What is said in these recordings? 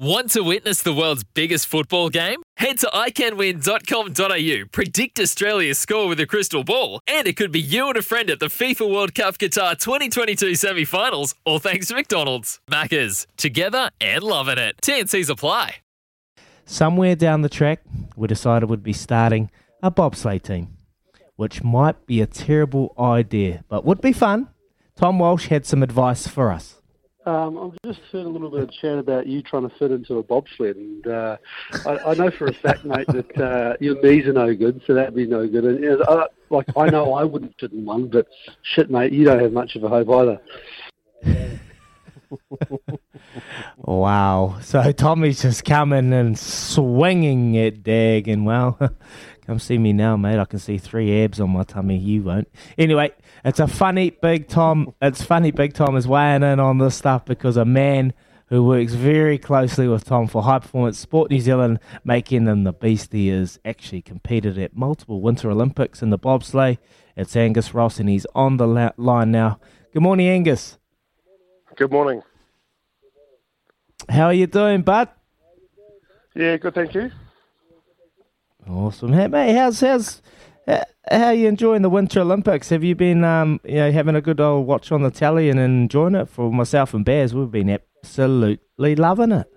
Want to witness the world's biggest football game? Head to iCanWin.com.au, predict Australia's score with a crystal ball, and it could be you and a friend at the FIFA World Cup Qatar 2022 semi finals, all thanks to McDonald's. Maccas, together and loving it. TNC's apply. Somewhere down the track, we decided we'd be starting a bobsleigh team, which might be a terrible idea, but would be fun. Tom Walsh had some advice for us. Um, I've just heard a little bit of chat about you trying to fit into a bobsled, and uh, I, I know for a fact, mate, that uh, your knees are no good, so that'd be no good. And uh, like I know I wouldn't fit in one, but shit, mate, you don't have much of a hope either. wow! So Tommy's just coming and swinging it, Dag, and well, come see me now, mate. I can see three abs on my tummy. You won't. Anyway, it's a funny Big Tom. It's funny Big Tom is weighing in on this stuff because a man who works very closely with Tom for High Performance Sport New Zealand, making them the beast he is, actually competed at multiple Winter Olympics in the bobsleigh. It's Angus Ross, and he's on the la- line now. Good morning, Angus. Good morning. How are you doing, bud? Yeah, good, thank you. Awesome. Hey, mate, how's how's how are you enjoying the Winter Olympics? Have you been um, you know, having a good old watch on the telly and enjoying it? For myself and Bears, we've been absolutely loving it.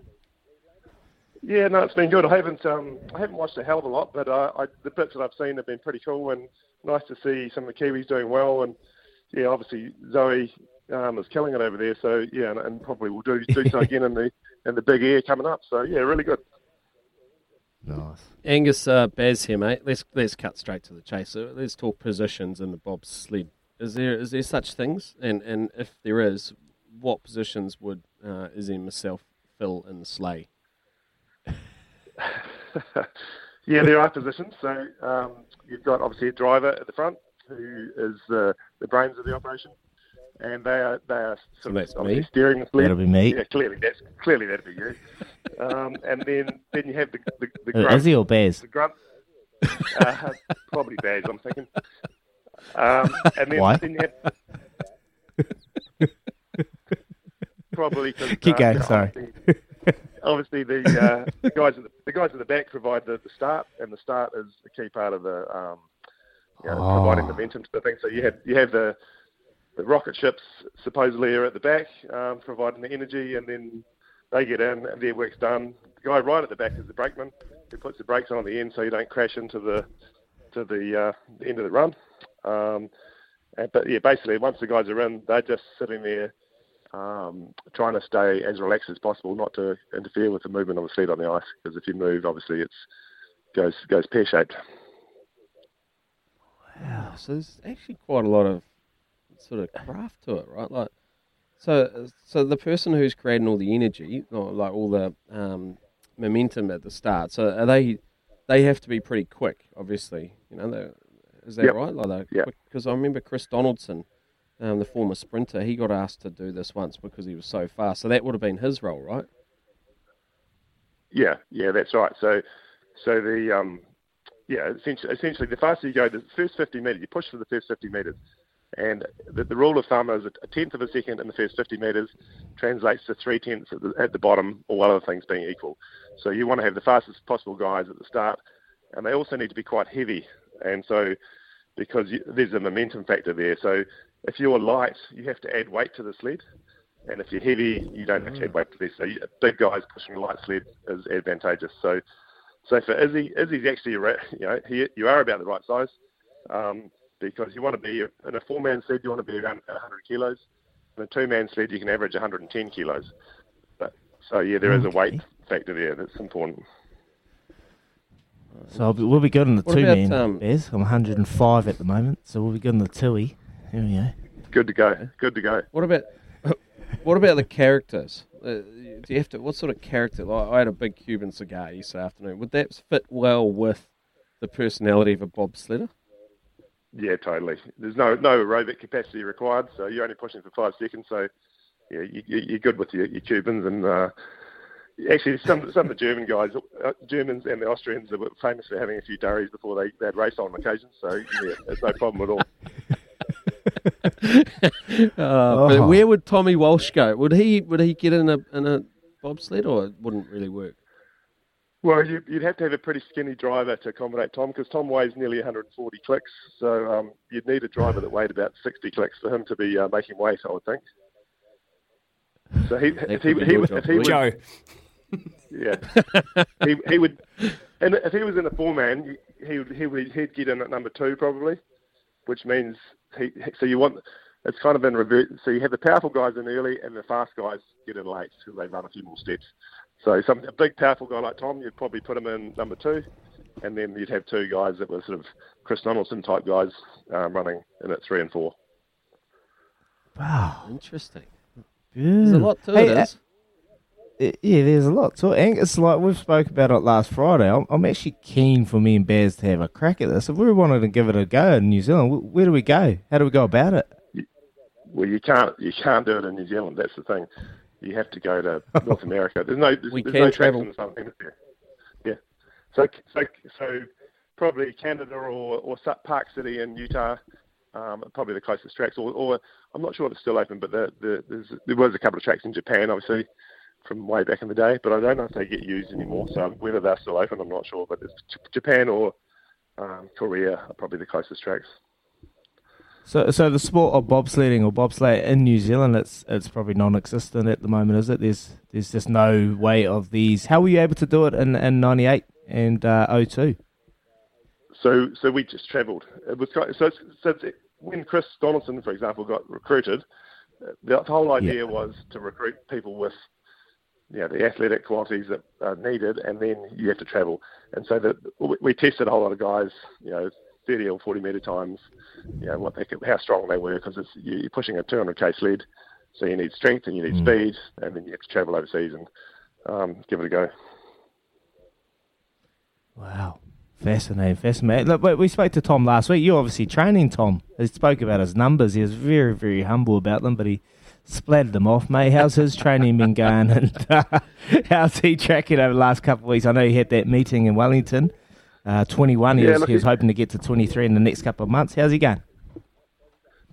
Yeah, no, it's been good. I haven't um, I haven't watched a hell of a lot, but uh, I, the bits that I've seen have been pretty cool and nice to see some of the Kiwis doing well. And yeah, obviously Zoe um, is killing it over there. So yeah, and, and probably will do do so again in the in the big air coming up. So yeah, really good. Nice. Angus uh, Baz here, mate. Let's let's cut straight to the chase. Let's talk positions in the bobsled. Is there is there such things? And and if there is, what positions would uh, Izzy and myself fill in the sleigh? yeah, there are positions. So um, you've got obviously a driver at the front who is the the brains of the operation, and they are they are sort So of obviously me? steering the sled. That'll be me. Yeah, clearly that's clearly that'd be you. Um, and then then you have the the, the Uh, grunt, Izzy or Bears? the grunt. Uh, probably Baz, I'm thinking. Um, and then, Why? then you have probably Keep uh, going, sorry. Obviously, obviously the uh, the guys at the, the guys at the back provide the, the start, and the start is a key part of the um, you know, Oh. providing momentum to the thing. So you have you have the the rocket ships supposedly are at the back, um, providing the energy, and then they get in and their work's done. The guy right at the back is the brakeman, who puts the brakes on at the end so you don't crash into the to the, uh, the end of the run. Um, and, but yeah, basically once the guys are in, they're just sitting there um, trying to stay as relaxed as possible, not to interfere with the movement of the sled on the ice. Because if you move, obviously it's goes goes pear shaped. Wow. So there's actually quite a lot of sort of craft to it, right? Like, so so the person who's creating all the energy, or like all the um, momentum at the start, so are they? They have to be pretty quick, obviously. You know, is that Yep. right? Like they're Yep. because I remember Chris Donaldson, um, the former sprinter, he got asked to do this once because he was so fast. So that would have been his role, right? Yeah, yeah, that's right. So, so the um, yeah, essentially, essentially, the faster you go, the first 50 meters, you push for the first 50 meters. And the, the rule of thumb is a tenth of a second in the first 50 metres translates to three tenths at the, at the bottom, all other things being equal. So you want to have the fastest possible guys at the start, and they also need to be quite heavy. And so, because you, there's a momentum factor there. So if you're light, you have to add weight to the sled, and if you're heavy, you don't have to add weight to this. So you, big guys pushing a light sled is advantageous. So, so for Izzy, Izzy's actually, you know, he, you are about the right size. Um, because you want to be in a four-man sled, you want to be around 100 kilos. In a two-man sled, you can average 110 kilos. But, so yeah, there is a weight factor there that's important. So we'll be good on the What two about, man. um, Bez. I'm 105 at the moment, so we'll be good on the twoie. Here we go. Good to go. Good to go. What about what about the characters? Uh, do you have to? What sort of character? Like I had a big Cuban cigar yesterday afternoon. Would that fit well with the personality of a bobsledder? Yeah, totally. There's no no aerobic capacity required, so you're only pushing for five seconds. So yeah, you, you- you're good with your, your Cubans and uh, actually some some of the German guys, uh, Germans and the Austrians, are famous for having a few durries before they they'd race on occasion. So yeah, there's no problem at all. Uh, But where would Tommy Walsh go? Would he would he get in a in a bobsled or it wouldn't really work? Well, you, you'd have to have a pretty skinny driver to accommodate Tom because Tom weighs nearly 140 clicks. So um, you'd need a driver that weighed about 60 clicks for him to be uh, making weight, I would think. So he, if he, could he, would- job, if he was, Joe. yeah, he, he would, and if he was in a four man, he would he would he'd get in at number two probably, which means he. So you want it's kind of in reverse. So you have the powerful guys in early, and the fast guys get in late because they run a few more steps. So some a big powerful guy like Tom, you'd probably put him in number two, and then you'd have two guys that were sort of Chris Donaldson type guys um, running in at three and four. Wow. Interesting. There's There's a lot to it. is. yeah, there's a lot to it. And it's like we've spoke about it last Friday. I'm, I'm actually keen for me and Baz to have a crack at this. If we wanted to give it a go in New Zealand, where do we go? How do we go about it? Well, you can't you can't do it in New Zealand. That's the thing. You have to go to North America. There's no there's, We there's can no travel. in the Southern Hemisphere. Yeah. So so so probably Canada or or Park City in Utah. Um, are probably the closest tracks, or, or I'm not sure if it's still open, but the, the, there's, there was a couple of tracks in Japan, obviously, from way back in the day, but I don't know if they get used anymore. So whether they're still open, I'm not sure. But Japan or um, Korea are probably the closest tracks. So, so the sport of bobsledding or bobsleigh in New Zealand, it's it's probably non-existent at the moment, is it? There's there's just no way of these. How were you able to do it in in '98 and uh, 02? So, so we just travelled. It was quite, so. So when Chris Donaldson, for example, got recruited, the whole idea was to recruit people with, you know, the athletic qualities that are needed, and then you have to travel. And so that we, we tested a whole lot of guys, you know, 30 or 40 metre times, you know, what they could, how strong they were, because you- you're pushing a 200k sled, so you need strength and you need speed, and then you have to travel overseas and um, give it a go. Wow, fascinating, fascinating. Look, we- we spoke to Tom last week. You're obviously training Tom. He spoke about his numbers. He was very, very humble about them, but he splattered them off, mate. How's his training been going? And uh, how's he tracking over the last couple of weeks? I know he had that meeting in Wellington. Uh, 21. He, Yeah, was, look, he was hoping to get to 23 in the next couple of months. How's he going?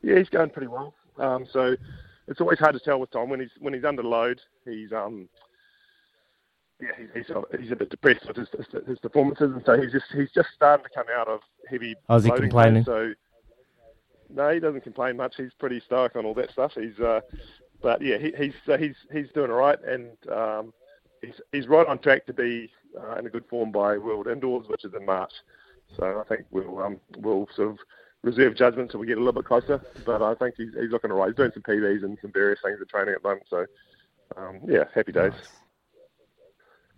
Yeah, he's going pretty well. Um, so it's always hard to tell with Tom when he's when he's under load. He's um, yeah, he's he's, he's a bit depressed with his, his, his performances, and so he's just he's just starting to come out of heavy. Oh, is he complaining? So no, he doesn't complain much. He's pretty stoic on all that stuff. He's uh, but yeah, he, he's uh, he's he's doing all right, and um, he's he's right on track to be uh, in a good form by World Indoors, which is in March. So I think we'll um, we'll sort of reserve judgment until we get a little bit closer. But I think he's, he's looking all right. He's doing some PBs and some various things at training at the moment. So um, yeah, happy days.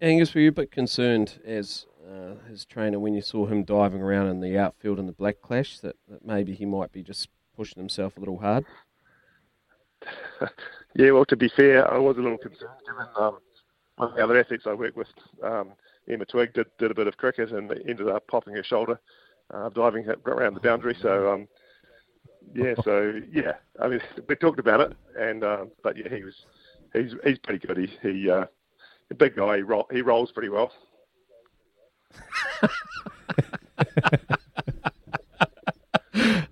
Angus, were you a bit concerned as uh, his trainer when you saw him diving around in the outfield in the Black Clash that, that maybe he might be just pushing himself a little hard? Yeah, well, to be fair, I was a little concerned given um, one of the other athletes I work with, um, Emma Twigg, did, did a bit of cricket and ended up popping her shoulder uh, diving around the boundary. So, um, yeah, so yeah, I mean, we talked about it, and um, but yeah, he was he's he's pretty good. He he uh, a big guy. He, roll, he rolls pretty well.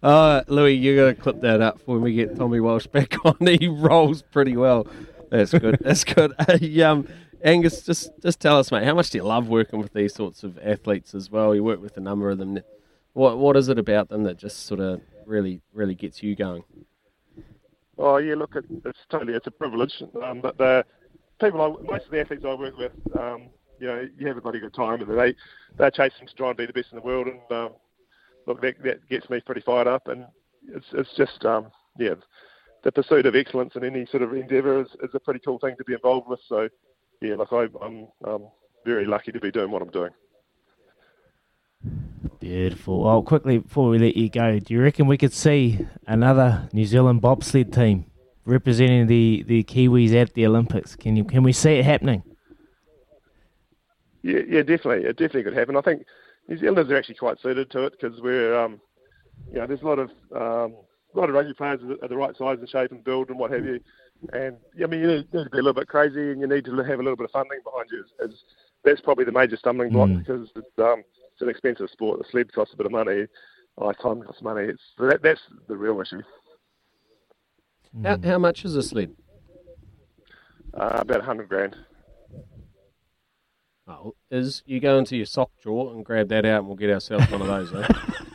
Uh, Louis, you got to clip that up when we get Tommy Walsh back on. He rolls pretty well. That's good. That's good. Hey, um, Angus, just just tell us, mate, how much do you love working with these sorts of athletes as well? You work with a number of them. What what is it about them that just sort of really really gets you going? Oh yeah, look, it, it's totally it's a privilege. Um, but the people, I, most of the athletes I work with, um, you know, you have a bloody good time, and they they're chasing to try and be the best in the world, and um, look, that, that gets me pretty fired up, and it's it's just um, yeah, the pursuit of excellence in any sort of endeavour is, is a pretty cool thing to be involved with. So yeah, like I, I'm um, very lucky to be doing what I'm doing. Beautiful. Well, quickly before we let you go, do you reckon we could see another New Zealand bobsled team representing the, the Kiwis at the Olympics? Can you can we see it happening? Yeah, yeah, definitely. It definitely could happen. I think New Zealanders are actually quite suited to it because we're, um, you know, there's a lot of um, a lot of rugby players are the right size and shape and build and what have you. And I mean, you need to be a little bit crazy and you need to have a little bit of funding behind you. It's, that's probably the major stumbling block Mm. because it's, um, it's an expensive sport. The sled costs a bit of money. Oh, time costs money. It's that, that's the real issue. How, how much is a sled? Uh, about a hundred grand. Oh, is you go into your sock drawer and grab that out, and we'll get ourselves one of those. Eh?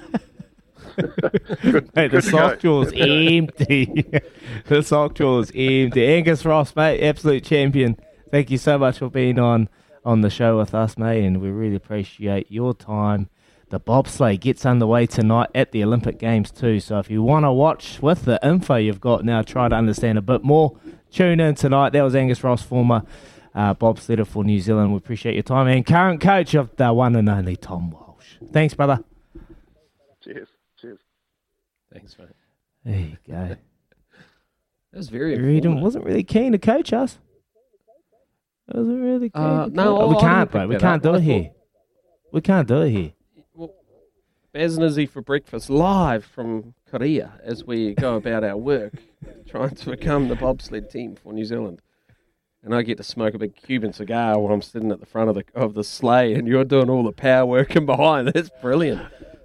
Mate, the sock drawer's empty. the sock drawer's empty. Angus Ross, mate, absolute champion. Thank you so much for being on on the show with us, mate, and we really appreciate your time. The bobsleigh gets underway tonight at the Olympic Games too. So if you want to watch with the info you've got now, try to understand a bit more. Tune in tonight. That was Angus Ross, former uh, bobsledder for New Zealand. We appreciate your time and current coach of the one and only Tom Walsh. Thanks, brother. Cheers. Thanks, mate. There you go. That was very. Really wasn't really keen to coach us. Wasn't really keen. Uh, to no, coach- we can't, bro. We can't up. do it here. We can't do it here. Baz and for breakfast live from Korea as we go about our work, trying to become the bobsled team for New Zealand. And I get to smoke a big Cuban cigar while I'm sitting at the front of the of the sleigh, and you're doing all the power working behind. That's brilliant.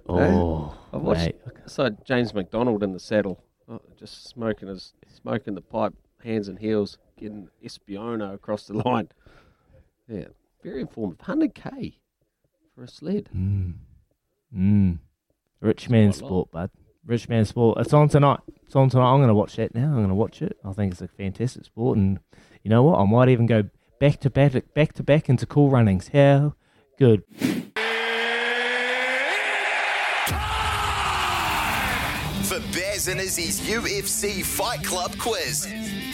Oh, I watched mate. I saw James McDonald in the saddle, oh, just smoking his smoking the pipe, hands and heels, getting Espiono across the line. Yeah, very informative. Hundred k for a sled. Mm. Mm. Rich man quite a lot. sport, bud. Rich man sport. It's on tonight. It's on tonight. I'm going to watch that now. I'm going to watch it. I think it's a fantastic sport, and you know what? I might even go back to back, back to back into cool runnings. How good. Baz and Izzy's UFC Fight Club quiz.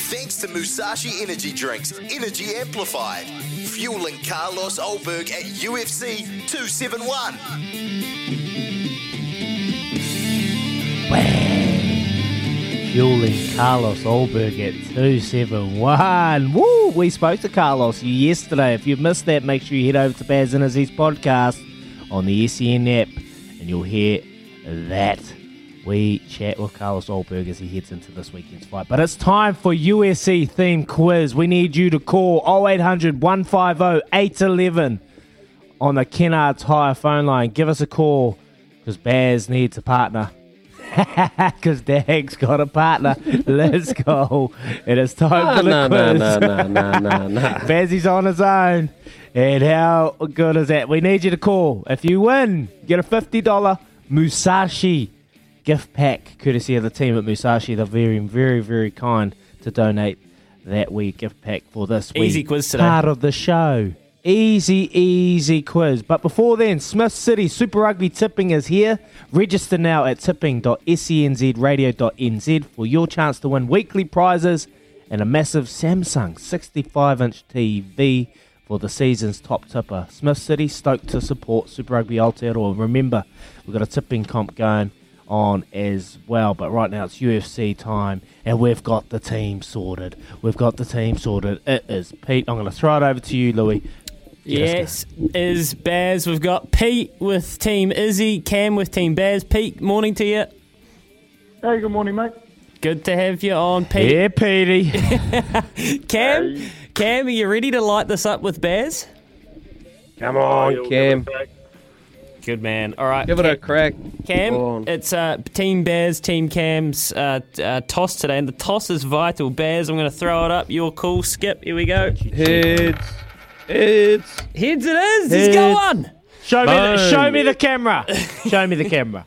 Thanks to Musashi Energy Drinks, Energy Amplified, fueling Carlos Ulberg at UFC 271. Fueling Carlos Ulberg at 271. Woo! We spoke to Carlos yesterday. If you missed that, make sure you head over to Baz and Izzy's podcast on the SEN app and you'll hear that. We chat with Carlos Ulberg as he heads into this weekend's fight. But it's time for UFC theme quiz. We need you to call 0800 150 811 on the Kennard's Hire phone line. Give us a call because Baz needs a partner. Because Dag's got a partner. Let's go. It is time Ah, for the no, no, no, no, no, no, no. Bazzy's on his own. And how good is that? We need you to call. If you win, get a $50 Musashi gift pack, courtesy of the team at Musashi. They're very, very, very kind to donate that wee gift pack for this Easy wee quiz today. part of the show. Easy, easy quiz. But before then, Smith City Super Rugby Tipping is here. Register now at tipping.senzradio.nz for your chance to win weekly prizes and a massive Samsung 65 inch TV for the season's top tipper. Smith City stoked to support Super Rugby Aotearoa. Remember, we've got a tipping comp going on as well. But right now it's UFC time, and we've got the team sorted. We've got the team sorted. It is Pete. I'm going to throw it over to you, Louis. Yes, is Baz. We've got Pete with Team Izzy, Cam with Team Baz. Pete, morning to you. Hey, good morning, mate. Good to have you on, Pete. Yeah, Petey. Cam, Cam, are you ready to light this up with Baz? Come on, Cam. Good man. All right. Give it a crack. Cam, it's uh, Team Bears, Team Cam's uh, uh, toss today, and the toss is vital. Bears, I'm going to throw it up. You're cool. Skip. Here we go. Heads. Heads. Heads it is. He's Heads. going. Show me, the, Boom. show me the camera. show me the camera.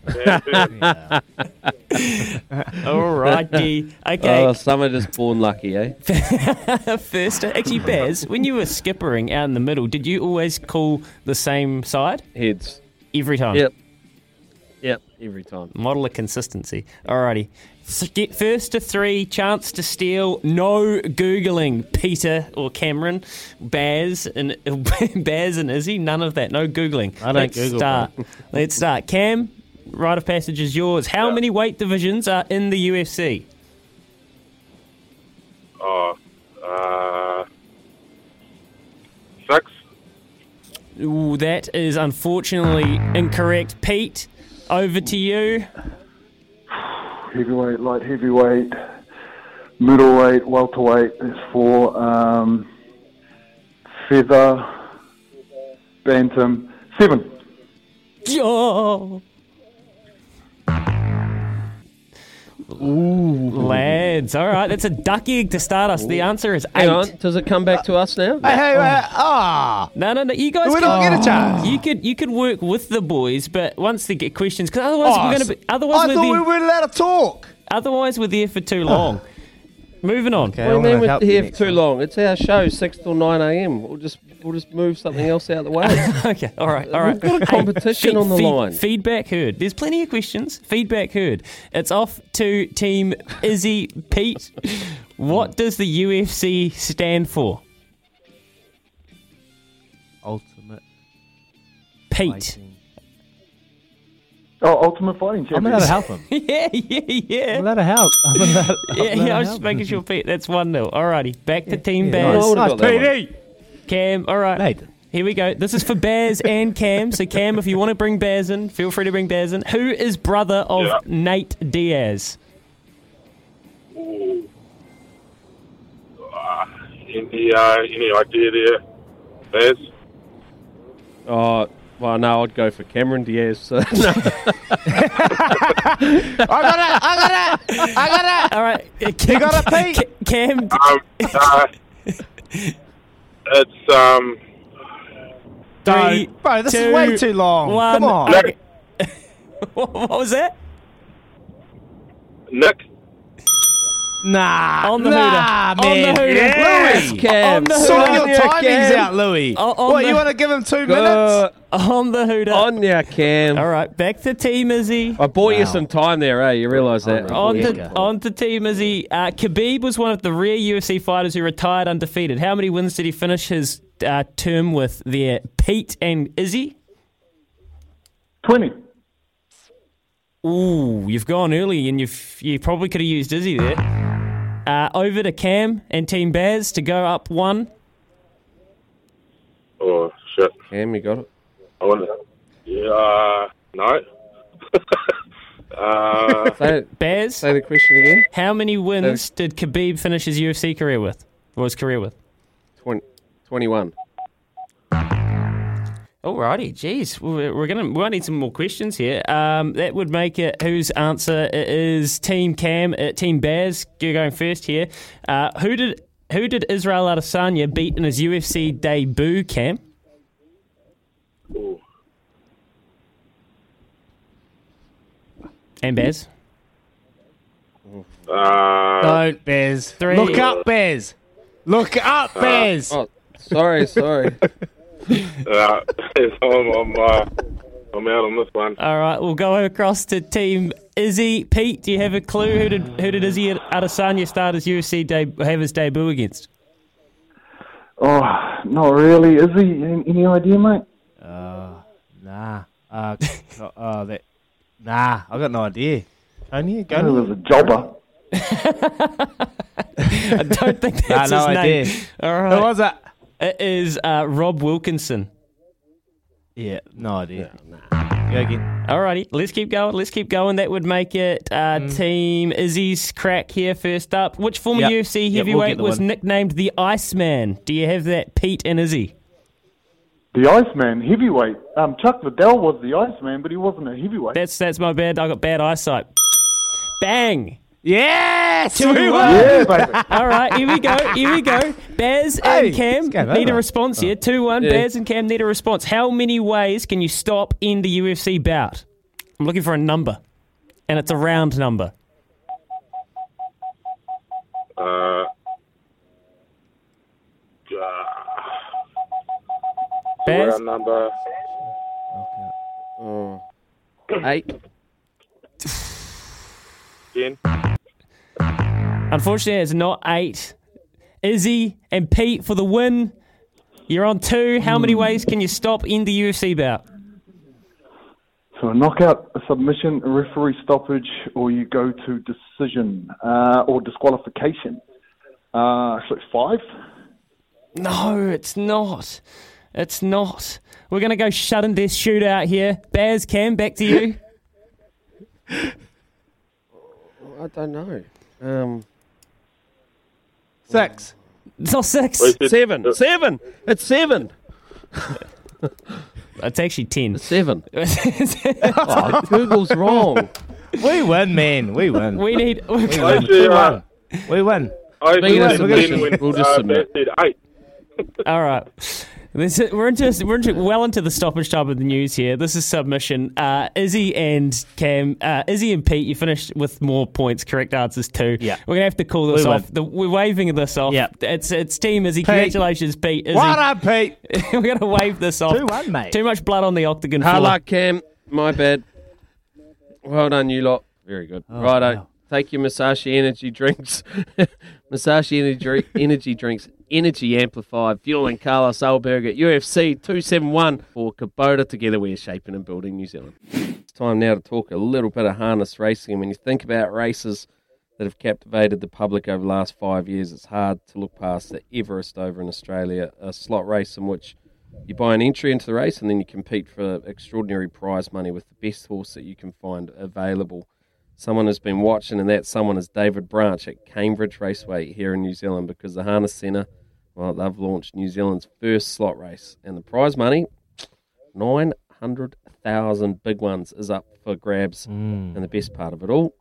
All righty. Okay. Oh, some are just born lucky, eh? First, actually, Bears, when you were skippering out in the middle, did you always call the same side Heads. Every time? Yep. Yep. Every time. Model of consistency. Alrighty. Get first to three, chance to steal. No googling. Peter or Cameron, Baz and Baz and Izzy. None of that. No googling. I don't Let's Google, Start. Let's start. Cam, rite of passage is yours. How many weight divisions are in the UFC? Oh, uh, six. Ooh, that is unfortunately incorrect. Pete, over to you. Heavyweight, light heavyweight, middleweight, welterweight. There's four. Um, feather, bantam, seven. Oh. Ooh, lads. All right, that's a duck egg to start us. The answer is eight. Hang on. Does it come back to us now? Hey, hey, hey, ah. No, no, no. You guys, We don't get a chance. You could, you could work with the boys, but once they get questions, because otherwise Oh, we're going to be. Otherwise, I we're thought there, we weren't allowed to talk. Otherwise, we're there for too long. Moving on. Okay, What do you I'm mean gonna we're help you here for too time. long? It's our show, six till nine a.m. We'll just we'll just move something else out of the way. okay, all right, all right. We've got a competition Hey, on the feed- line. Feedback heard. There's plenty of questions. Feedback heard. It's off to Team Izzy Pete. What does the UFC stand for? Ultimate. Pete. fighting. Oh, Ultimate Fighting I'm Champions. allowed to help him. yeah, yeah, yeah. I'm allowed to help. I'm allowed, I'm Yeah, allowed yeah, to I was help just making sure, Pete. That's 1 0. Alrighty, back to Team Yeah, Bears. I would've Nice, that. PD. Cam, all right. Nathan. Here we go. This is for Bears and Cam. So, Cam, if you want to bring Bears in, feel free to bring Bears in. Who is brother of Yeah. Nate Diaz? Any, uh, any idea there, Baz? Oh, well, no, I'd go for Cameron Diaz. So, no. I got it. I got it. I got it. All right. uh, Cam, got it, Pete? Cam, Um, uh, it's um, three, Don't. Bro, this two, is way too long. one. Come on. Okay. what, what was that? Nick. Nah. On the nah, hooter. On the hooter. Yeah. Louis. Cam, On the Sort your timings Cam. out, Louis. On- on what, the- you want to give him two minutes? On the hooter. on ya, Cam. All right, back to Team Izzy. I bought you some time there, eh? You realise that? On Yeah. to, on to Team Izzy. Uh, Khabib was one of the rare UFC fighters who retired undefeated. How many wins did he finish his uh, term with there? Pete and Izzy? 20. Ooh, you've gone early and you've, you probably could have used Izzy there. Uh, over to Cam and Team Baz to go up one. Oh shit! Cam, you got it. I want to. Yeah, uh, no. uh, Say, Baz, say the question again. how many wins did Khabib finish his UFC career with? Or his career with? 20, 21. Alrighty, geez, we're, we're gonna we might need some more questions here. Um, that would make it whose answer is Team Cam, uh, Team Baz. You're going first here. Uh, who did who did Israel Adesanya beat in his UFC debut? Cam. ooh. And Baz. Uh, Don't, Bez. Three. Look up, Bez. Look up, Bez. Oh, sorry, sorry. uh, I'm, I'm, uh, I'm out on this one. All right, we'll go across to Team Izzy. Pete, do you have a clue who did who did Izzy Adesanya start his UFC de- have his debut against? Oh, not really. Is he? Any, any idea, mate? Uh, nah. Uh, no, uh, that. Nah, I got no idea. Only It go. was a jobber. I don't think Nah, that's no his idea. name. All Who was that? It is uh, Rob Wilkinson. Yeah, no idea. Go again. Alrighty, let's keep going. Let's keep going. That would make it uh, Team Izzy's crack here first up. Which former Yep. UFC Yep, we'll heavyweight was one. nicknamed the Iceman? Do you have that, Pete and Izzy? The Iceman, heavyweight. Um, Chuck Liddell was the Iceman, but he wasn't a heavyweight. That's that's my bad. I got bad eyesight. Bang. Yes! Two we one. won. Yeah. All right, here we go. Here we go. Baz Hey, and Cam it's game need a response here. 2 1. Yeah. Baz and Cam need a response. How many ways can you stop in the UFC bout? I'm looking for a number, and it's a round number. Uh, Baz? round number. Oh. Eight. Ten. Unfortunately, it's not eight. Izzy and Pete for the win. You're on two. How many ways can you stop in the UFC bout? So a knockout, a submission, a referee stoppage, or you go to decision uh, or disqualification. Uh, so five. No, it's not. It's not. We're going to go shut and death shootout here. Baz, Cam, back to you. I don't know. Um, Six. It's not six. It- seven. uh, Seven. It's seven. It's actually ten. Seven. Oh, Google's wrong. We win, man. We win. we need. We win. We uh, win. We win. I Speaking of said submission, ten when we'll just uh, submit. Matt eight. All right. This is, we're into we're into well into the stoppage time of the news here. This is submission. Uh, Izzy and Cam, uh, Izzy and Pete, you finished with more points. Correct answers too. Yeah. we're gonna have to call this We off. The, we're waving this off. Yeah. it's it's Team Izzy. Congratulations, Pete. Izzy. What up, Pete? we're gonna wave this off. 2-1, mate. Too much blood on the octagon floor. Hard luck, Cam. My bad. Well done, you lot. Very good. Righto. wow. Take your Musashi energy drinks. Musashi energy, energy drinks. Energy amplified. Fuel and Carlos Ulberg at UFC 271 for Kubota. Together we're shaping and building New Zealand. It's time now to talk a little bit of harness racing. And when you think about races that have captivated the public over the last five years, it's hard to look past the Everest over in Australia, a slot race in which you buy an entry into the race and then you compete for extraordinary prize money with the best horse that you can find available. Someone has been watching, and that someone is David Branch at Cambridge Raceway here in New Zealand because the Harness Centre, well, they've launched New Zealand's first slot race. And the prize money, 900,000 big ones, is up for grabs. Mm. And the best part of it all,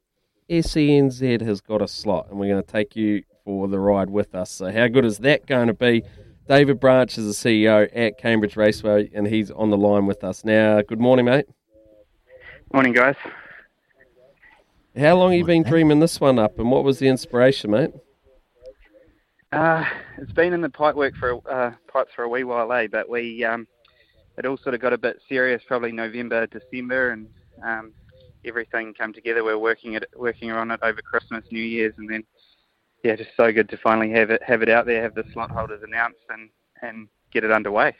SENZ has got a slot, and we're going to take you for the ride with us. So, how good is that going to be? David Branch is the CEO at Cambridge Raceway, and he's on the line with us now. Good morning, mate. Morning, guys. How long have you been dreaming this one up, and what was the inspiration, mate? Uh, it's been in the pipe work for uh, pipes for a wee while, eh? But we um, it all sort of got a bit serious, probably November, December, and um, everything came together. We're working it, working on it over Christmas, New Year's, and then yeah, just so good to finally have it have it out there, have the slot holders announced, and and get it underway.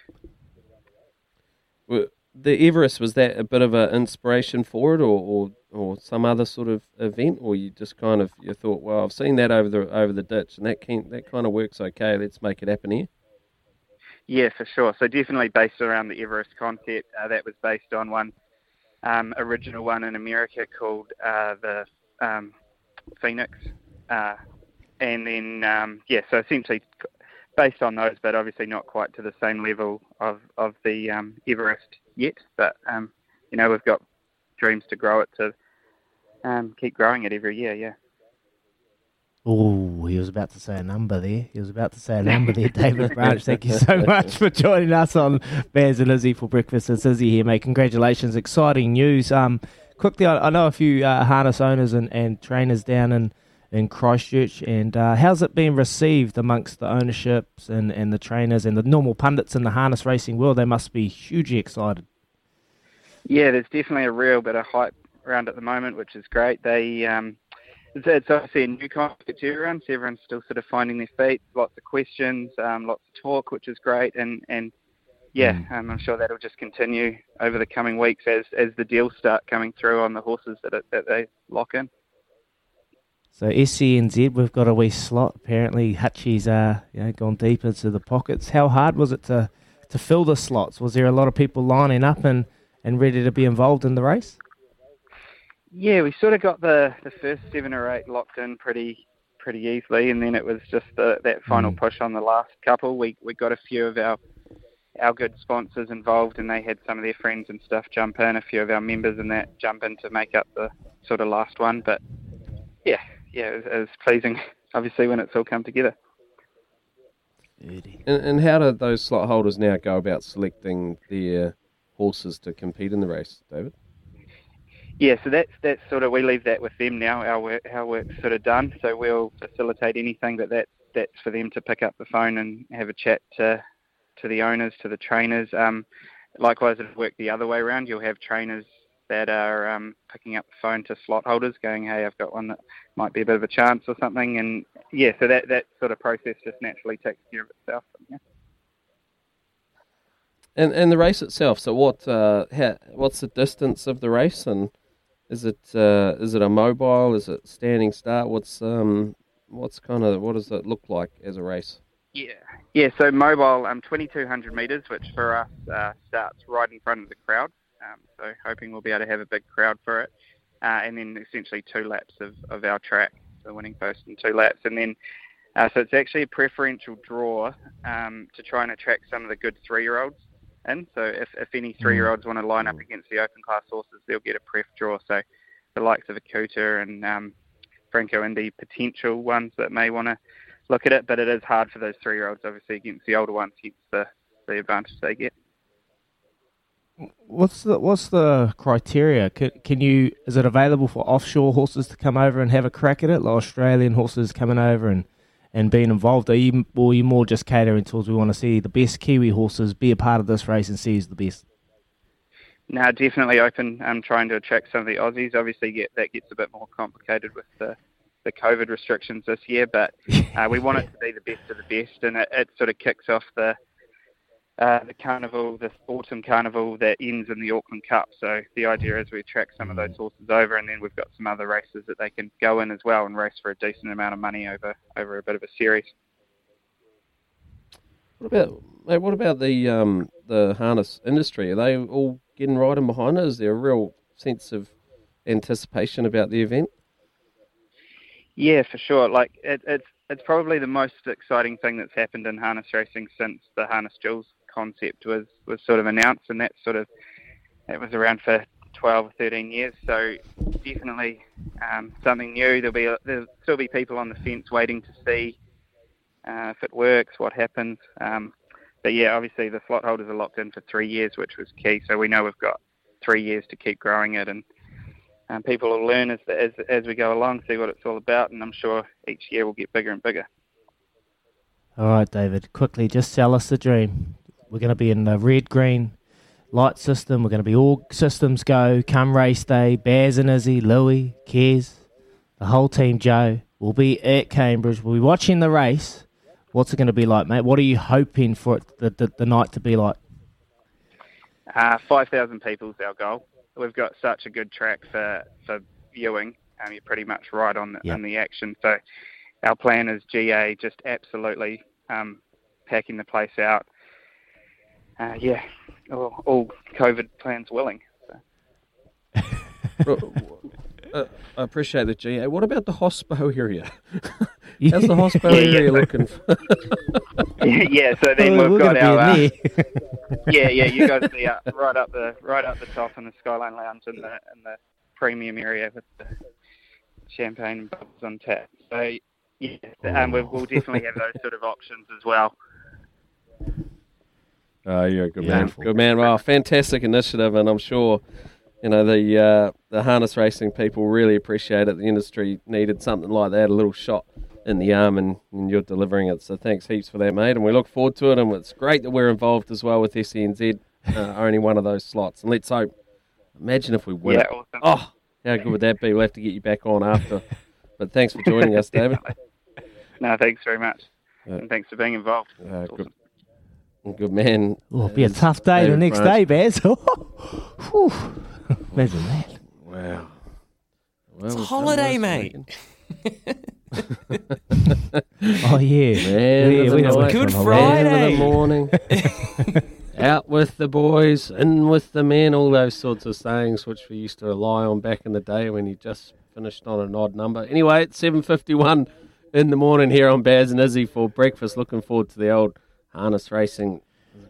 Were- The Everest was that a bit of an inspiration for it, or, or or some other sort of event, or you just kind of you thought, well, I've seen that over the over the ditch, and that can, that kind of works okay. Let's make it happen here. Yeah, for sure. So definitely based around the Everest concept. Uh, that was based on one um, original one in America called uh, the um, Phoenix, uh, and then um, yeah, so essentially based on those, but obviously not quite to the same level of of the um, Everest yet. But um, you know, we've got dreams to grow it to um, keep growing it every year. Yeah. Oh, he was about to say a number there. He was about to say a number there, David Branch. Thank you so much for joining us on Bears and Izzy for breakfast. It's Izzy here, mate. Congratulations. Exciting news. Um, quickly, I, I know a few uh, harness owners and, and trainers down in, in Christchurch. And uh, how's it been received amongst the ownerships and, and the trainers and the normal pundits in the harness racing world? They must be hugely excited. Yeah, there's definitely a real bit of hype around at the moment, which is great. They um, it's, it's obviously a new concept to everyone, so everyone's still sort of finding their feet. Lots of questions, um, lots of talk, which is great, and and yeah, um, I'm sure that'll just continue over the coming weeks as as the deals start coming through on the horses that it, that they lock in. So SENZ, we've got a wee slot. Apparently, Hutchie's uh, you know, gone deep into the pockets. How hard was it to, to fill the slots? Was there a lot of people lining up and, and ready to be involved in the race? Yeah, we sort of got the, the first seven or eight locked in pretty pretty easily, and then it was just the, that final mm. push on the last couple. We we got a few of our our good sponsors involved, and they had some of their friends and stuff jump in. A few of our members and that jump in to make up the sort of last one. But yeah, yeah, it was, it was pleasing, obviously, when it's all come together. And, and how do those slot holders now go about selecting their horses to compete in the race, David? Yeah, so that's that's sort of we leave that with them now. Our work, our work's sort of done, so we'll facilitate anything, but that that's for them to pick up the phone and have a chat to to the owners, to the trainers. Um, likewise, it'll work the other way around. You'll have trainers that are um, picking up the phone to slot holders, going, "Hey, I've got one that might be a bit of a chance or something," and yeah, so that that sort of process just naturally takes care of itself. Yeah. And and the race itself. So what? Uh, how, what's the distance of the race? And is it uh, is it a mobile? Is it standing start? What's um what's kind of what does it look like as a race? Yeah, yeah. So mobile, um, 2,200 meters, which for us uh, starts right in front of the crowd. Um, so hoping we'll be able to have a big crowd for it, uh, and then essentially two laps of, of our track, the winning post in two laps, and then uh, so it's actually a preferential draw um, to try and attract some of the good three-year-olds in. So if, if any three-year-olds want to line up against the open class horses, they'll get a pref draw. So the likes of Akuta and um, Franco Indy potential ones that may want to look at it, but it is hard for those three-year-olds, obviously, against the older ones, hence the, the advantage they get. What's the what's the criteria? Can, can you is it available for offshore horses to come over and have a crack at it, like Australian horses coming over and, and being involved? Are you or are you more just catering towards we want to see the best Kiwi horses be a part of this race and see who's the best? No, definitely open. I'm trying to attract some of the Aussies. Obviously, get that gets a bit more complicated with the the COVID restrictions this year, but uh, we want it to be the best of the best, and it, it sort of kicks off the uh, the carnival, this autumn carnival that ends in the Auckland Cup. So the idea is we attract some of those horses over, and then we've got some other races that they can go in as well and race for a decent amount of money over over a bit of a series. What about mate, what about the um, the harness industry? Are they all getting right in behind it? Is there a real sense of anticipation about the event? Yeah, for sure. Like it, it's it's probably the most exciting thing that's happened in harness racing since the harness jewels concept was was sort of announced, and that sort of it was around for 12 or 13 years. So definitely um, something new. There'll be there'll still be people on the fence waiting to see uh, if it works, what happens. Um, but yeah, obviously the slot holders are locked in for three years, which was key. So we know we've got three years to keep growing it, and um, people will learn as, as as we go along, see what it's all about, and I'm sure each year will get bigger and bigger. All right, David, quickly, just sell us the dream. We're going to be in the red green light system. We're going to be all systems go. Come race day, Bears and Izzy, Louis, Kez, the whole team, Joe. We'll be at Cambridge. We'll be watching the race. What's it going to be like, mate? What are you hoping for it, the, the, the night to be like? Uh, 5,000 people is our goal. We've got such a good track for, for viewing. Um, you're pretty much right on the, Yep. on the action. So our plan is GA just absolutely um, packing the place out. Uh, yeah, all, all COVID plans willing. Uh, I appreciate the GA. What about the hospo area? How's the hospo area Yeah. looking? yeah, so then Oh, we've got our be uh, yeah, yeah. You guys see uh, right up the right up the top in the Skyline Lounge and the in the premium area with the champagne and bubbles on tap. So yeah, um, we'll definitely have those sort of options as well. Oh, you're a good man. Beautiful. Good man. Well, fantastic initiative, and I'm sure you know the uh, the harness racing people really appreciate it. The industry needed something like that, a little shot in the arm, and, and you're delivering it. So thanks heaps for that, mate. And we look forward to it. And it's great that we're involved as well with SENZ, uh, only one of those slots. And let's hope. Imagine if we win. Yeah, awesome. Oh, how good would that be? We'll have to get you back on after. But thanks for joining us, David. No, thanks very much, Uh, and thanks for being involved. Uh, good, good man. Oh, it'll be a tough day the next day, Baz. Whew. Imagine that. Wow. Well, It's a holiday, mate. Oh, yeah. Man Yeah, we know night, Good from man of the morning, out with the boys, in with the men, all those sorts of sayings which we used to rely on back in the day when you just finished on an odd number. Anyway, it's seven fifty one in the morning here on Baz and Izzy for breakfast. Looking forward to the old harness racing.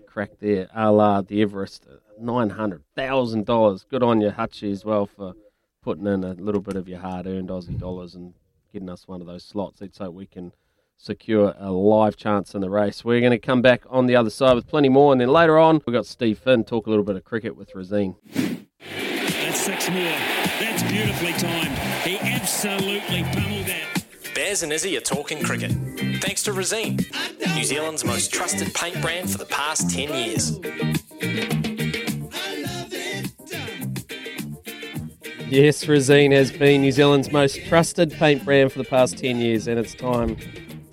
crack there, a la the Everest, uh, thousand dollars. Good on you, Hutchie, as well for putting in a little bit of your hard-earned Aussie dollars and getting us one of those slots. Let's we can secure a live chance in the race. We're going to come back on the other side with plenty more, and then later on we've got Steve Finn talk a little bit of cricket with Razine. That's six more. That's beautifully timed. He absolutely pummeled that. Bears and Izzy are talking cricket. Thanks to Resene, New Zealand's most trusted paint brand for the past 10 years. Yes, Resene has been New Zealand's most trusted paint brand for the past 10 years, and it's time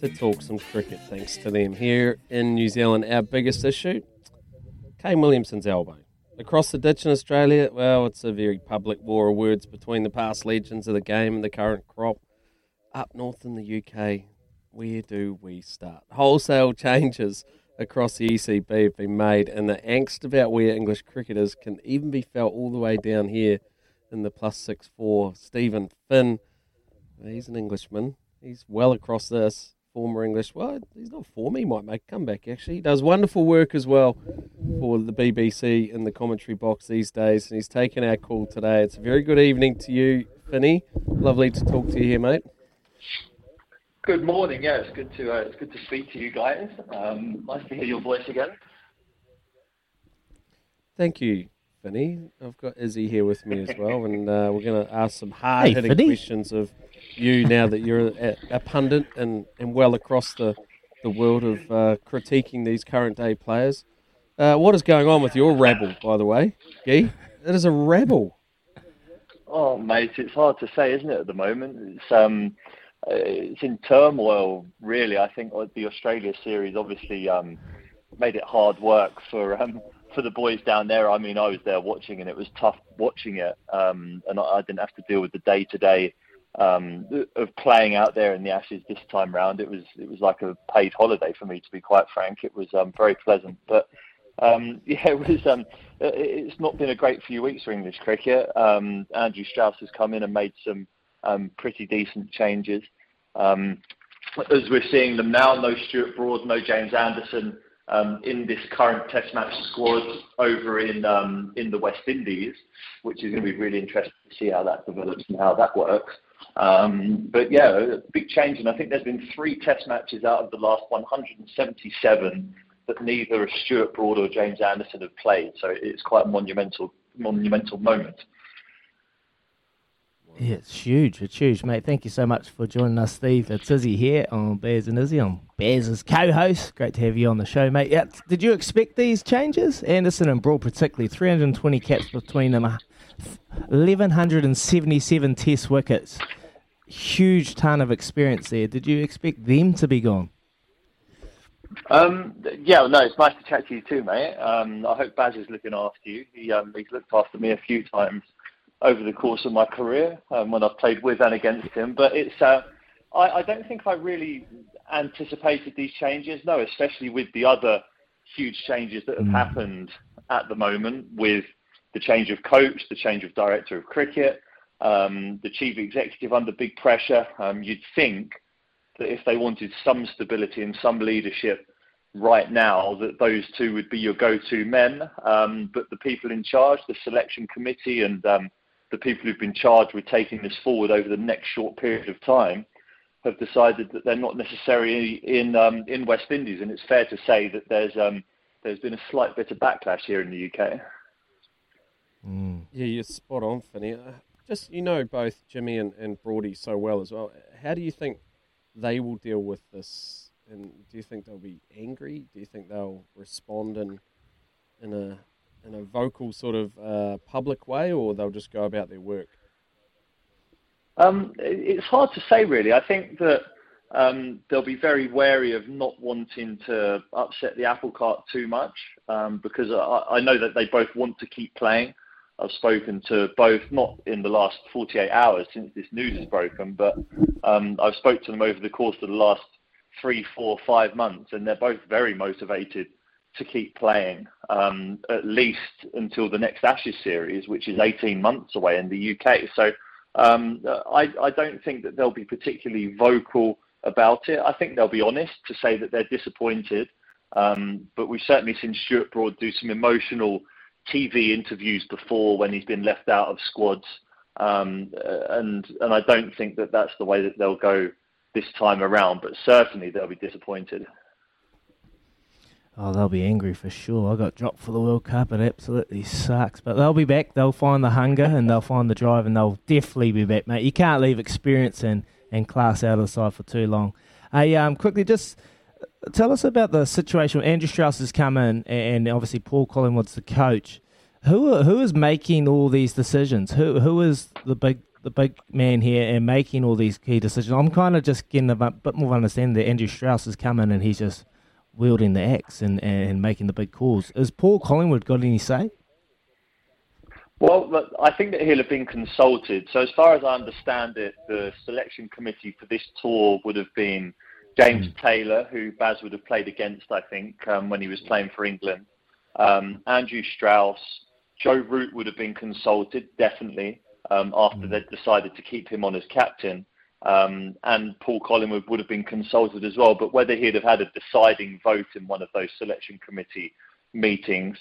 to talk some cricket thanks to them. Here in New Zealand, our biggest issue Kane Williamson's elbow. Across the ditch in Australia, well, it's a very public war of words between the past legends of the game and the current crop. Up north in the UK, where do we start? Wholesale changes across the ECB have been made, and the angst about where English cricketers can even be felt all the way down here in the plus six four. Steven Finn, he's an Englishman. He's well across this. Former English. Well, he's not former. He might make a comeback, actually. He does wonderful work as well for the BBC in the commentary box these days, and he's taken our call today. It's a very good evening to you, Finney. Lovely to talk to you here, mate. Good morning. Yeah, it's good to uh, it's good to speak to you guys. Um, nice to hear your voice again. Thank you, Finney. I've got Izzy here with me as well, and uh, we're going to ask some hard hitting Finney. questions of you now that you're a, a pundit and, and well across the, the world of uh, critiquing these current day players. Uh, what is going on with your rabble, by the way, Gee? It is a rabble. Oh, mate, it's hard to say, isn't it? At the moment, it's um, it's in turmoil. Really, I think uh, the Australia series obviously um, made it hard work for um, for the boys down there. I mean, I was there watching, and it was tough watching it, um, and I, didn't have to deal with the day to day of playing out there in the Ashes this time round. It was it was like a paid holiday for me, to be quite frank. It was um, very pleasant, but um, yeah, it was. Um, it's not been a great few weeks for English cricket. Um, Andrew Strauss has come in and made some um, pretty decent changes. Um, as we're seeing them now, no Stuart Broad, no James Anderson um, in this current Test match squad over in um, in the West Indies, which is going to be really interesting to see how that develops and how that works. Um, but yeah, big change, and I think there's been three Test matches out of the last 177 that neither Stuart Broad or James Anderson have played. So it's quite a monumental monumental moment. Yeah, it's huge. It's huge, mate. Thank you so much for joining us, Steve. It's Izzy here on Bears and Izzy. I'm Bears' co-host. Great to have you on the show, mate. Yeah, did you expect these changes? Anderson and Broad particularly, 320 caps between them, uh, 1,177 test wickets. Huge ton of experience there. Did you expect them to be gone? Um, yeah, no, it's nice to chat to you too, mate. Um, I hope Baz is looking after you. He, um, he's looked after me a few times over the course of my career um, when I've played with and against him. But it's, uh, I, I don't think I really anticipated these changes. No, especially with the other huge changes that have happened at the moment with the change of coach, the change of director of cricket, um, the chief executive under big pressure. Um, you'd think that if they wanted some stability and some leadership right now, that those two would be your go-to men. Um, but the people in charge, the selection committee, and um, the people who've been charged with taking this forward over the next short period of time, have decided that they're not necessarily in um, in West Indies. And it's fair to say that there's um, there's been a slight bit of backlash here in the UK. Yeah, you're spot on, Finney. Uh, Just you know both Jimmy and, and Broady so well as well. How do you think they will deal with this? And do you think they'll be angry? Do you think they'll respond in in a in a vocal sort of uh, public way, or they'll just go about their work? Um, it's hard to say, really. I think that um, they'll be very wary of not wanting to upset the apple cart too much um, because I, I know that they both want to keep playing. I've spoken to both, not in the last 48 hours since this news has broken, but um, I've spoke to them over the course of the last three, four, five months, and they're both very motivated to keep playing um, at least until the next Ashes series, which is 18 months away in the UK. So um, I, I don't think that they'll be particularly vocal about it. I think they'll be honest to say that they're disappointed. Um, but we've certainly seen Stuart Broad do some emotional TV interviews before when he's been left out of squads, um, and and I don't think that that's the way that they'll go this time around. But certainly they'll be disappointed. Oh, they'll be angry for sure. I got dropped for the World Cup. It absolutely sucks. But they'll be back. They'll find the hunger and they'll find the drive and they'll definitely be back, mate. You can't leave experience and, and class out of the side for too long. Hey, um, quickly, just tell us about the situation. Andrew Strauss has come in and obviously Paul Collingwood's the coach. Who who is making all these decisions? Who who is the big the big man here and making all these key decisions? I'm kind of just getting a bit more understanding that Andrew Strauss has come in and he's just wielding the axe and, and making the big calls. Has Paul Collingwood got any say? Well, I think that he'll have been consulted. So, as far as I understand it, the selection committee for this tour would have been James mm. Taylor, who Baz would have played against, I think, um, when he was playing for England. Um, Andrew Strauss, Joe Root would have been consulted, definitely, um, after mm. they'd decided to keep him on as captain. Um, and Paul Collingwood would have been consulted as well. But whether he'd have had a deciding vote in one of those selection committee meetings,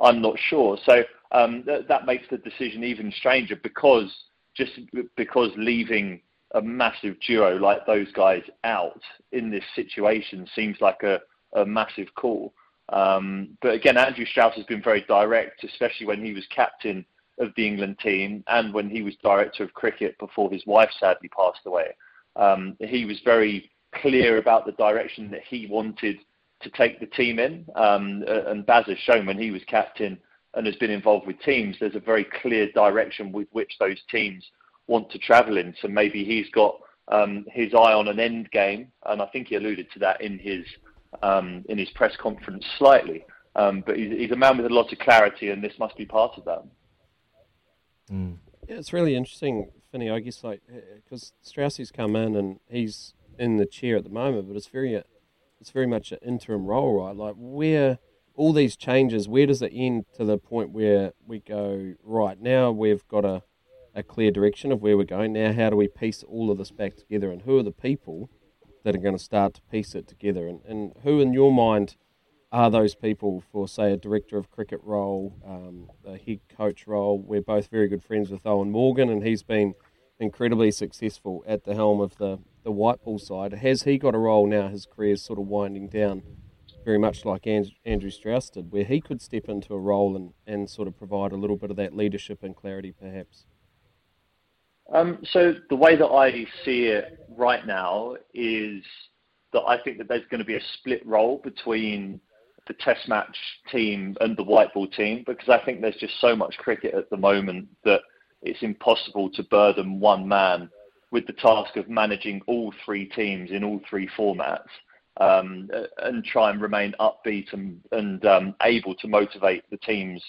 I'm not sure. So um, th- that makes the decision even stranger because just because leaving a massive duo like those guys out in this situation seems like a, a massive call. Um, but again, Andrew Strauss has been very direct, especially when he was captain of the England team and when he was director of cricket before his wife sadly passed away. Um, he was very clear about the direction that he wanted to take the team in. Um, and Baz has shown when he was captain and has been involved with teams, there's a very clear direction with which those teams want to travel in. So maybe he's got um, his eye on an end game, and I think he alluded to that in his um, in his press conference slightly. Um, but he's, he's, a man with a lot of clarity, and this must be part of that. Mm. Yeah, it's really interesting, Finney. I guess like eh, eh, because Strauss's come in and he's in the chair at the moment, but it's very eh, it's very much an interim role, right? Like where all these changes, where does it end to the point where we go right now? We've got a a clear direction of where we're going. Now, how do we piece all of this back together, and who are the people that are going to start to piece it together, and, and who, in your mind, are those people for, say, a director of cricket role, um, a head coach role? We're both very good friends with Eoin Morgan, and he's been incredibly successful at the helm of the, the white ball side. Has he got a role now? His career's sort of winding down, very much like Andrew Strauss did, where he could step into a role and, and sort of provide a little bit of that leadership and clarity, perhaps. Um, so the way that I see it right now is that I think that there's going to be a split role between the Test match team and the white ball team because I think there's just so much cricket at the moment that it's impossible to burden one man with the task of managing all three teams in all three formats um, and try and remain upbeat and, and um, able to motivate the teams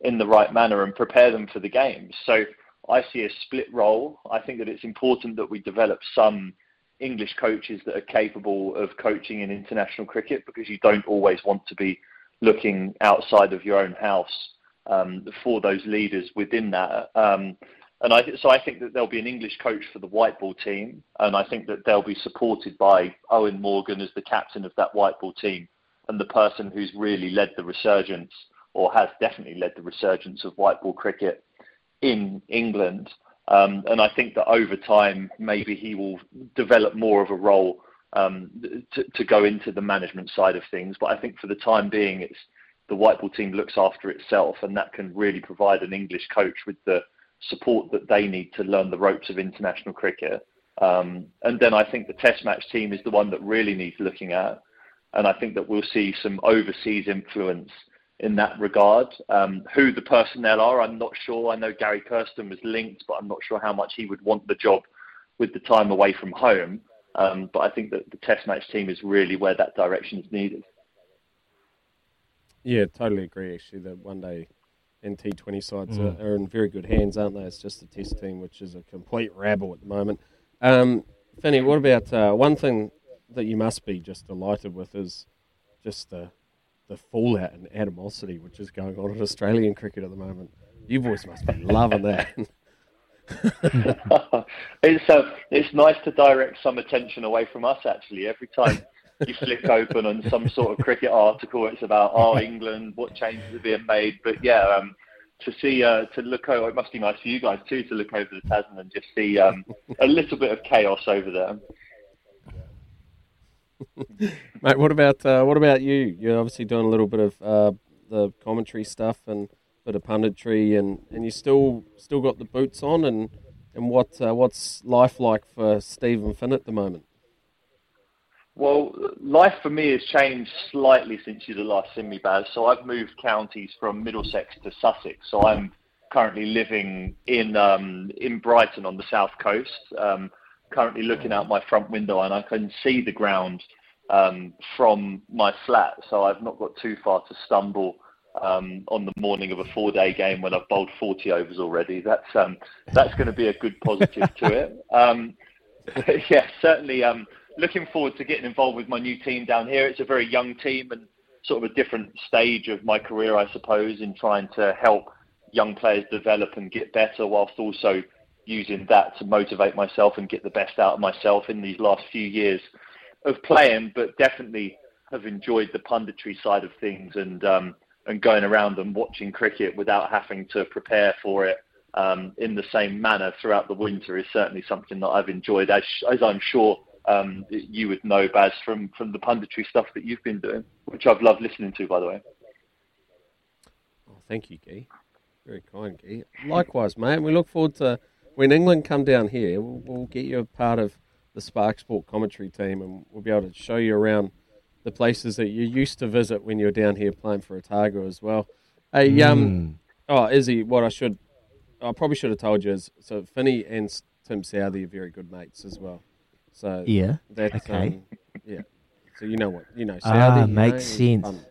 in the right manner and prepare them for the games. So I see a split role. I think that it's important that we develop some English coaches that are capable of coaching in international cricket because you don't always want to be looking outside of your own house um, for those leaders within that. Um, and I, so I think that there'll be an English coach for the white ball team, and I think that they'll be supported by Eoin Morgan as the captain of that white ball team and the person who's really led the resurgence or has definitely led the resurgence of white ball cricket in England. Um, and I think that over time, maybe he will develop more of a role um, to, to, go into the management side of things. But I think for the time being, it's the white ball team looks after itself, and that can really provide an English coach with the support that they need to learn the ropes of international cricket. Um, and then I think the Test match team is the one that really needs looking at, and I think that we'll see some overseas influence in that regard. Um, who the personnel are, I'm not sure. I know Gary Kirsten was linked, but I'm not sure how much he would want the job with the time away from home. Um, but I think that the Test match team is really where that direction is needed. Yeah, totally agree. Actually, the one day and T20 sides mm. are, are, in very good hands, aren't they? It's just the Test team, which is a complete rabble at the moment. Um, Finney, what about uh, one thing that you must be just delighted with is just the the fallout and animosity which is going on in Australian cricket at the moment. You boys must be loving that. it's uh, it's nice to direct some attention away from us. Actually, every time you flick open on some sort of cricket article. It's about oh England, what changes are being made. But yeah, um, to see uh, to look over, it must be nice for you guys too to look over the Tasman and just see um, a little bit of chaos over there. Mate, what about uh, what about you? You're obviously doing a little bit of uh, the commentary stuff and a bit of punditry, and, and you still still got the boots on. And and what uh, what's life like for Steven Finn at the moment? Well, life for me has changed slightly since you'd last seen me, Baz. So I've moved counties from Middlesex to Sussex. So I'm currently living in um, in Brighton on the south coast. Um, currently looking out my front window and I can see the ground um, from my flat. So I've not got too far to stumble um, on the morning of a four-day game when I've bowled 40 overs already. That's um, that's going to be a good positive to it. Um, yeah, certainly. Um, looking forward to getting involved with my new team down here. It's a very young team and sort of a different stage of my career, I suppose, in trying to help young players develop and get better, whilst also using that to motivate myself and get the best out of myself in these last few years of playing. But definitely have enjoyed the punditry side of things and um, and going around and watching cricket without having to prepare for it um, in the same manner throughout the winter is certainly something that I've enjoyed, as as I'm sure um, you would know, Baz, from, from the punditry stuff that you've been doing, which I've loved listening to, by the way. Oh, thank you, Guy. Very kind, Guy. Likewise, mate. We look forward to when England come down here. We'll, we'll get you a part of the Spark Sport commentary team, and we'll be able to show you around the places that you used to visit when you were down here playing for Otago as well. Hey, mm. um, oh, Izzy, what I should, I probably should have told you is so Finney and Tim Southee are very good mates as well. So yeah, that, okay, um, yeah. So you know what you know. Ah, Southey, makes know, sense.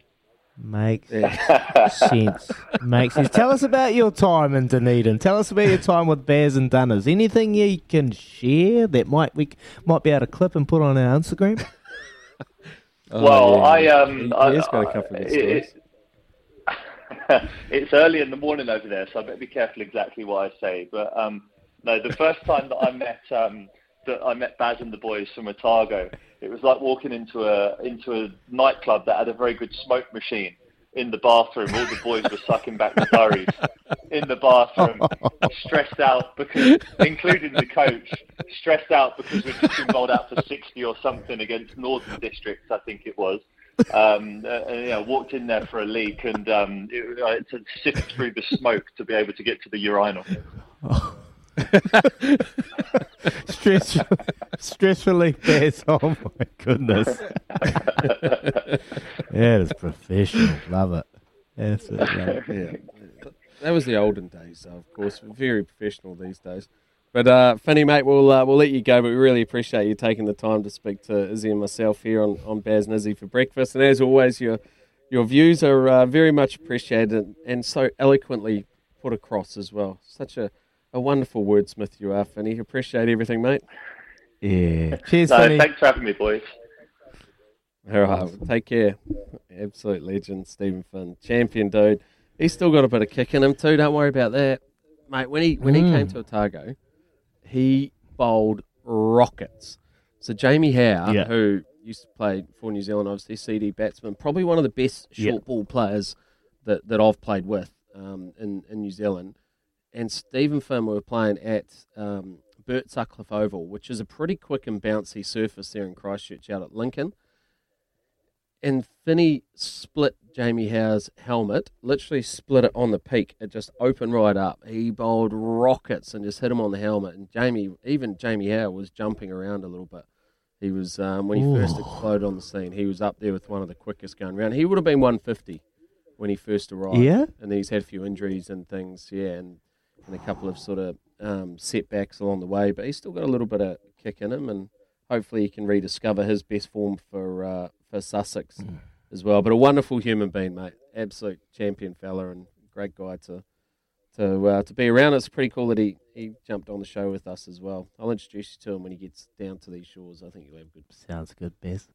Makes sense. Makes sense. Tell us about your time in Dunedin. Tell us about your time with Bears and Dunners. Anything you can share that might we might be able to clip and put on our Instagram? oh, well, yeah. I um, he, I, has got a couple of stories. It, it's early in the morning over there, so I better be careful exactly what I say. But um, no, the first time that I met um, that I met Baz and the boys from Otago. It was like walking into a into a nightclub that had a very good smoke machine in the bathroom. All the boys were sucking back the durries in the bathroom, stressed out because, including the coach, stressed out because we'd just been bowled out for 60 or something against Northern Districts, I think it was. Um, uh, and, you know, walked in there for a leak and um, it, uh, to sift through the smoke to be able to get to the urinal. Stress, stress relief bears. Oh my goodness. that is professional. Love it. Absolutely. Yeah. That was the olden days, of course. Very professional these days. But uh, Finny, mate, we'll uh, we'll let you go. But we really appreciate you taking the time to speak to Izzy and myself here on, on Baz and Izzy for breakfast. And as always, your your views are uh, very much appreciated and so eloquently put across as well. Such a a wonderful wordsmith you are, Finny. Appreciate everything, mate. Yeah. Cheers, no, Finny. thanks for having me, boys. All right, well, take care. Absolute legend, Steven Finn, champion dude. He's still got a bit of kick in him too. Don't worry about that, mate. When he when mm. he came to Otago, he bowled rockets. So Jamie How, Yeah. who used to play for New Zealand, obviously CD batsman, probably one of the best short Yeah. ball players that, that I've played with um, in in New Zealand and Steven Finn were playing at um, Bert Sutcliffe Oval, which is a pretty quick and bouncy surface there in Christchurch out at Lincoln. And Finney split Jamie How's helmet, literally split it on the peak. It just opened right up. He bowled rockets and just hit him on the helmet. And Jamie, even Jamie How, was jumping around a little bit. He was um, when he Ooh. first exploded on the scene. He was up there with one of the quickest going around. He would have been 150 when he first arrived. Yeah? and he's had a few injuries and things. Yeah, and and a couple of sort of um, setbacks along the way, but he's still got a little bit of kick in him, and hopefully he can rediscover his best form for uh, for Sussex Mm. as well. But a wonderful human being, mate, absolute champion fella, and great guy to to uh, to be around. It's pretty cool that he, he jumped on the show with us as well. I'll introduce you to him when he gets down to these shores. I think you'll have a good. Sounds good, Bez.